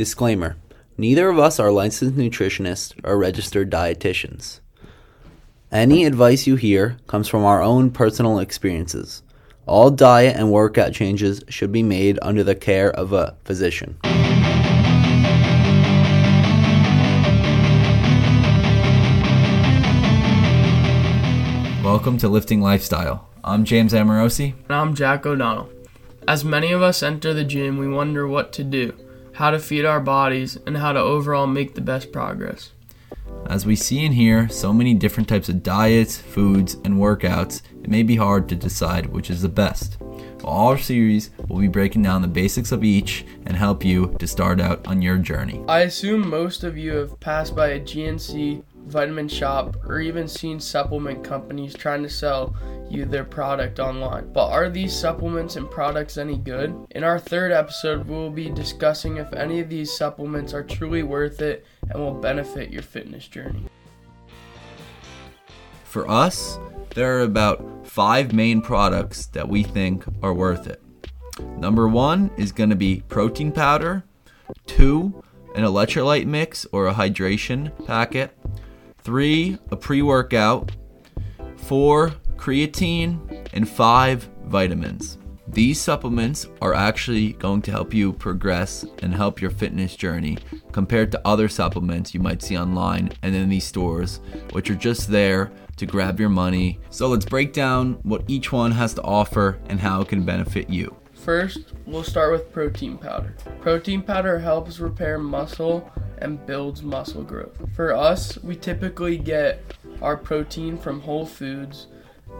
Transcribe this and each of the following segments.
Disclaimer Neither of us are licensed nutritionists or registered dietitians. Any advice you hear comes from our own personal experiences. All diet and workout changes should be made under the care of a physician. Welcome to Lifting Lifestyle. I'm James Amorosi. And I'm Jack O'Donnell. As many of us enter the gym, we wonder what to do, how to feed our bodies, and how to overall make the best progress. As we see and hear so many different types of diets, foods, and workouts, it may be hard to decide which is the best. Well, our series will be breaking down the basics of each and help you to start out on your journey. I assume most of you have passed by a GNC, Vitamin Shoppe, or even seen supplement companies trying to sell you their product online. But are these supplements and products any good? In our third episode, we will be discussing if any of these supplements are truly worth it and will benefit your fitness journey. For us, there are about five main products that we think are worth it. Number one is going to be protein powder, two, an electrolyte mix or a hydration packet, three, a pre workout, four, creatine, and five, vitamins. These supplements are actually going to help you progress and help your fitness journey compared to other supplements you might see online and in these stores, which are just there to grab your money. So let's break down what each one has to offer and how it can benefit you. First, we'll start with protein powder. Protein powder helps repair muscle and builds muscle growth. For us, we typically get our protein from whole foods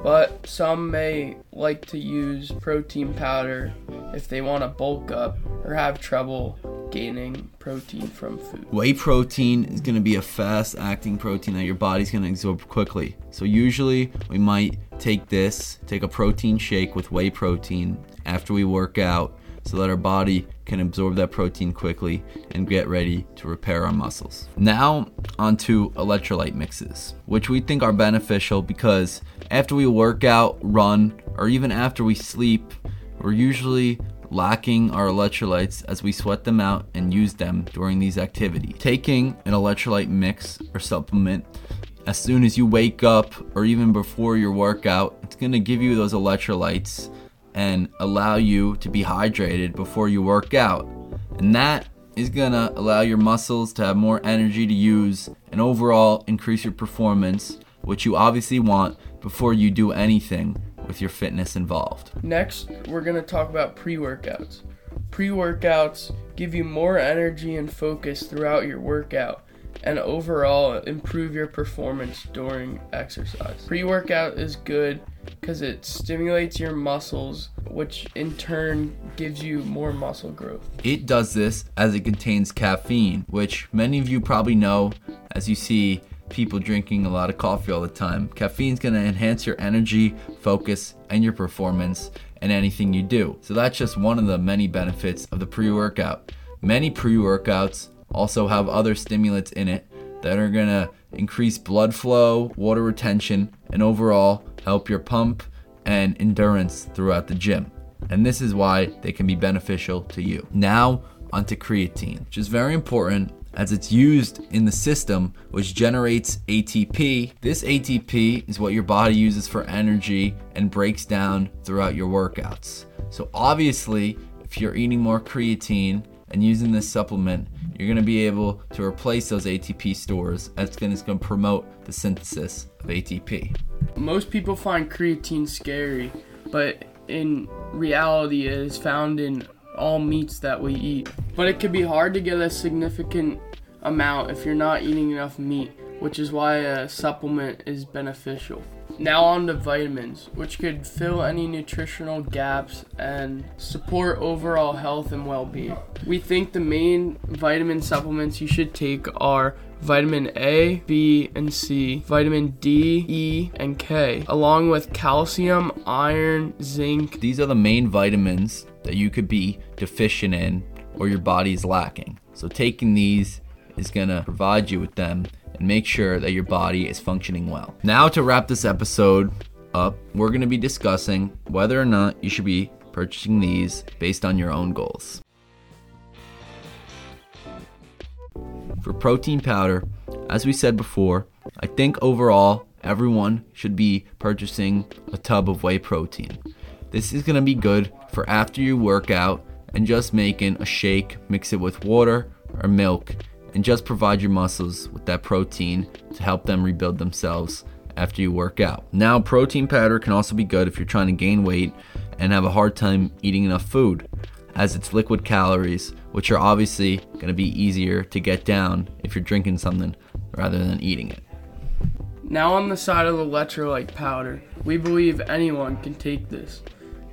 but some may like to use protein powder if they want to bulk up or have trouble gaining protein from food. Whey protein is going to be a fast acting protein that your body's going to absorb quickly. So, usually, we might take this, take a protein shake with whey protein after we work out so that our body can absorb that protein quickly and get ready to repair our muscles. Now, onto electrolyte mixes, which we think are beneficial because after we work out, run, or even after we sleep, we're usually lacking our electrolytes as we sweat them out and use them during these activities. Taking an electrolyte mix or supplement as soon as you wake up or even before your workout, it's going to give you those electrolytes and allow you to be hydrated before you work out. And that is going to allow your muscles to have more energy to use and overall increase your performance, which you obviously want before you do anything with your fitness involved. Next, we're going to talk about pre workouts. Pre workouts give you more energy and focus throughout your workout and overall improve your performance during exercise. Pre workout is good because it stimulates your muscles, which in turn gives you more muscle growth. It does this as it contains caffeine, which many of you probably know as you see people drinking a lot of coffee all the time. Caffeine is going to enhance your energy, focus, and your performance in anything you do. So that's just one of the many benefits of the pre workout. Many pre workouts also have other stimulants in it that are going to increase blood flow, water retention, and overall help your pump and endurance throughout the gym. And this is why they can be beneficial to you. Now, onto creatine, which is very important as it's used in the system, which generates ATP. This ATP is what your body uses for energy and breaks down throughout your workouts. So, obviously, if you're eating more creatine and using this supplement, you're going to be able to replace those ATP stores. That's going to promote the synthesis of ATP. Most people find creatine scary, but in reality, it is found in all meats that we eat. But it can be hard to get a significant amount if you're not eating enough meat, which is why a supplement is beneficial. Now on to vitamins, which could fill any nutritional gaps and support overall health and well-being. We think the main vitamin supplements you should take are vitamin A, B, and C, vitamin D, E, and K, along with calcium, iron, zinc. These are the main vitamins that you could be deficient in or your body is lacking. So taking these is going to provide you with them and make sure that your body is functioning well. Now, to wrap this episode up, we're going to be discussing whether or not you should be purchasing these based on your own goals. for protein powder, as we said before, I think overall everyone should be purchasing a tub of whey protein. This is going to be good for after you work out and just making a shake, mix it with water or milk, and just provide your muscles with that protein to help them rebuild themselves after you work out. Now, protein powder can also be good if you're trying to gain weight and have a hard time eating enough food, as it's liquid calories, which are obviously going to be easier to get down if you're drinking something rather than eating it. Now, on the side of the electrolyte powder, we believe anyone can take this.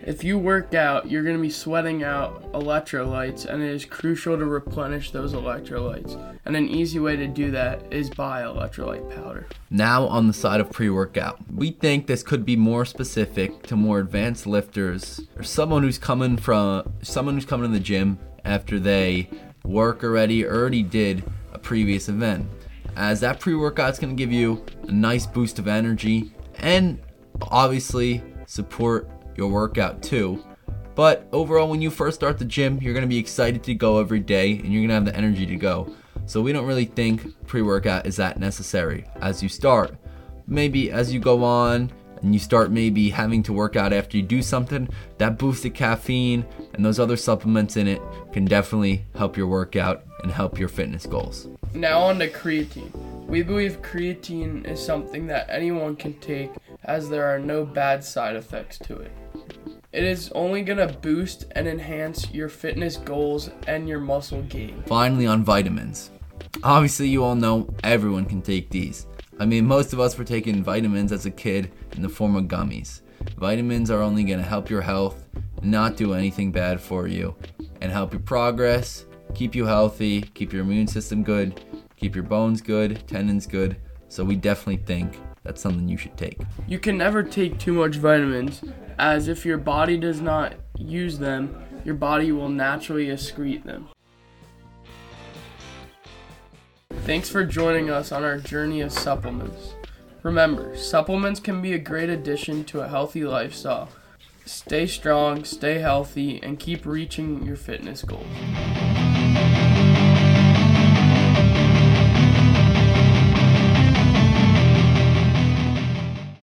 If you work out, you're going to be sweating out electrolytes, and it is crucial to replenish those electrolytes. And an easy way to do that is buy electrolyte powder. Now, on the side of pre workout, we think this could be more specific to more advanced lifters or someone who's coming from someone who's coming to the gym after they work already already did a previous event. As that pre workout is going to give you a nice boost of energy and obviously support your workout too. But overall, when you first start the gym, you're to be excited to go every day and you're to have the energy to go. So we don't really think pre workout is that necessary as you start. Maybe as you go on and you start maybe having to work out after you do something, that boosted caffeine and those other supplements in it can definitely help your workout and help your fitness goals. Now, on to creatine. We believe creatine is something that anyone can take as there are no bad side effects to it. It is only going to boost and enhance your fitness goals and your muscle gain. Finally, on vitamins. Obviously, you all know everyone can take these. I mean, most of us were taking vitamins as a kid in the form of gummies. Vitamins are only going to help your health, not do anything bad for you, and help your progress, keep you healthy, keep your immune system good, keep your bones good, tendons good. So, we definitely think that's something you should take. You can never take too much vitamins, as if your body does not use them, your body will naturally excrete them. Thanks for joining us on our journey of supplements. Remember, supplements can be a great addition to a healthy lifestyle. Stay strong, stay healthy, and keep reaching your fitness goals.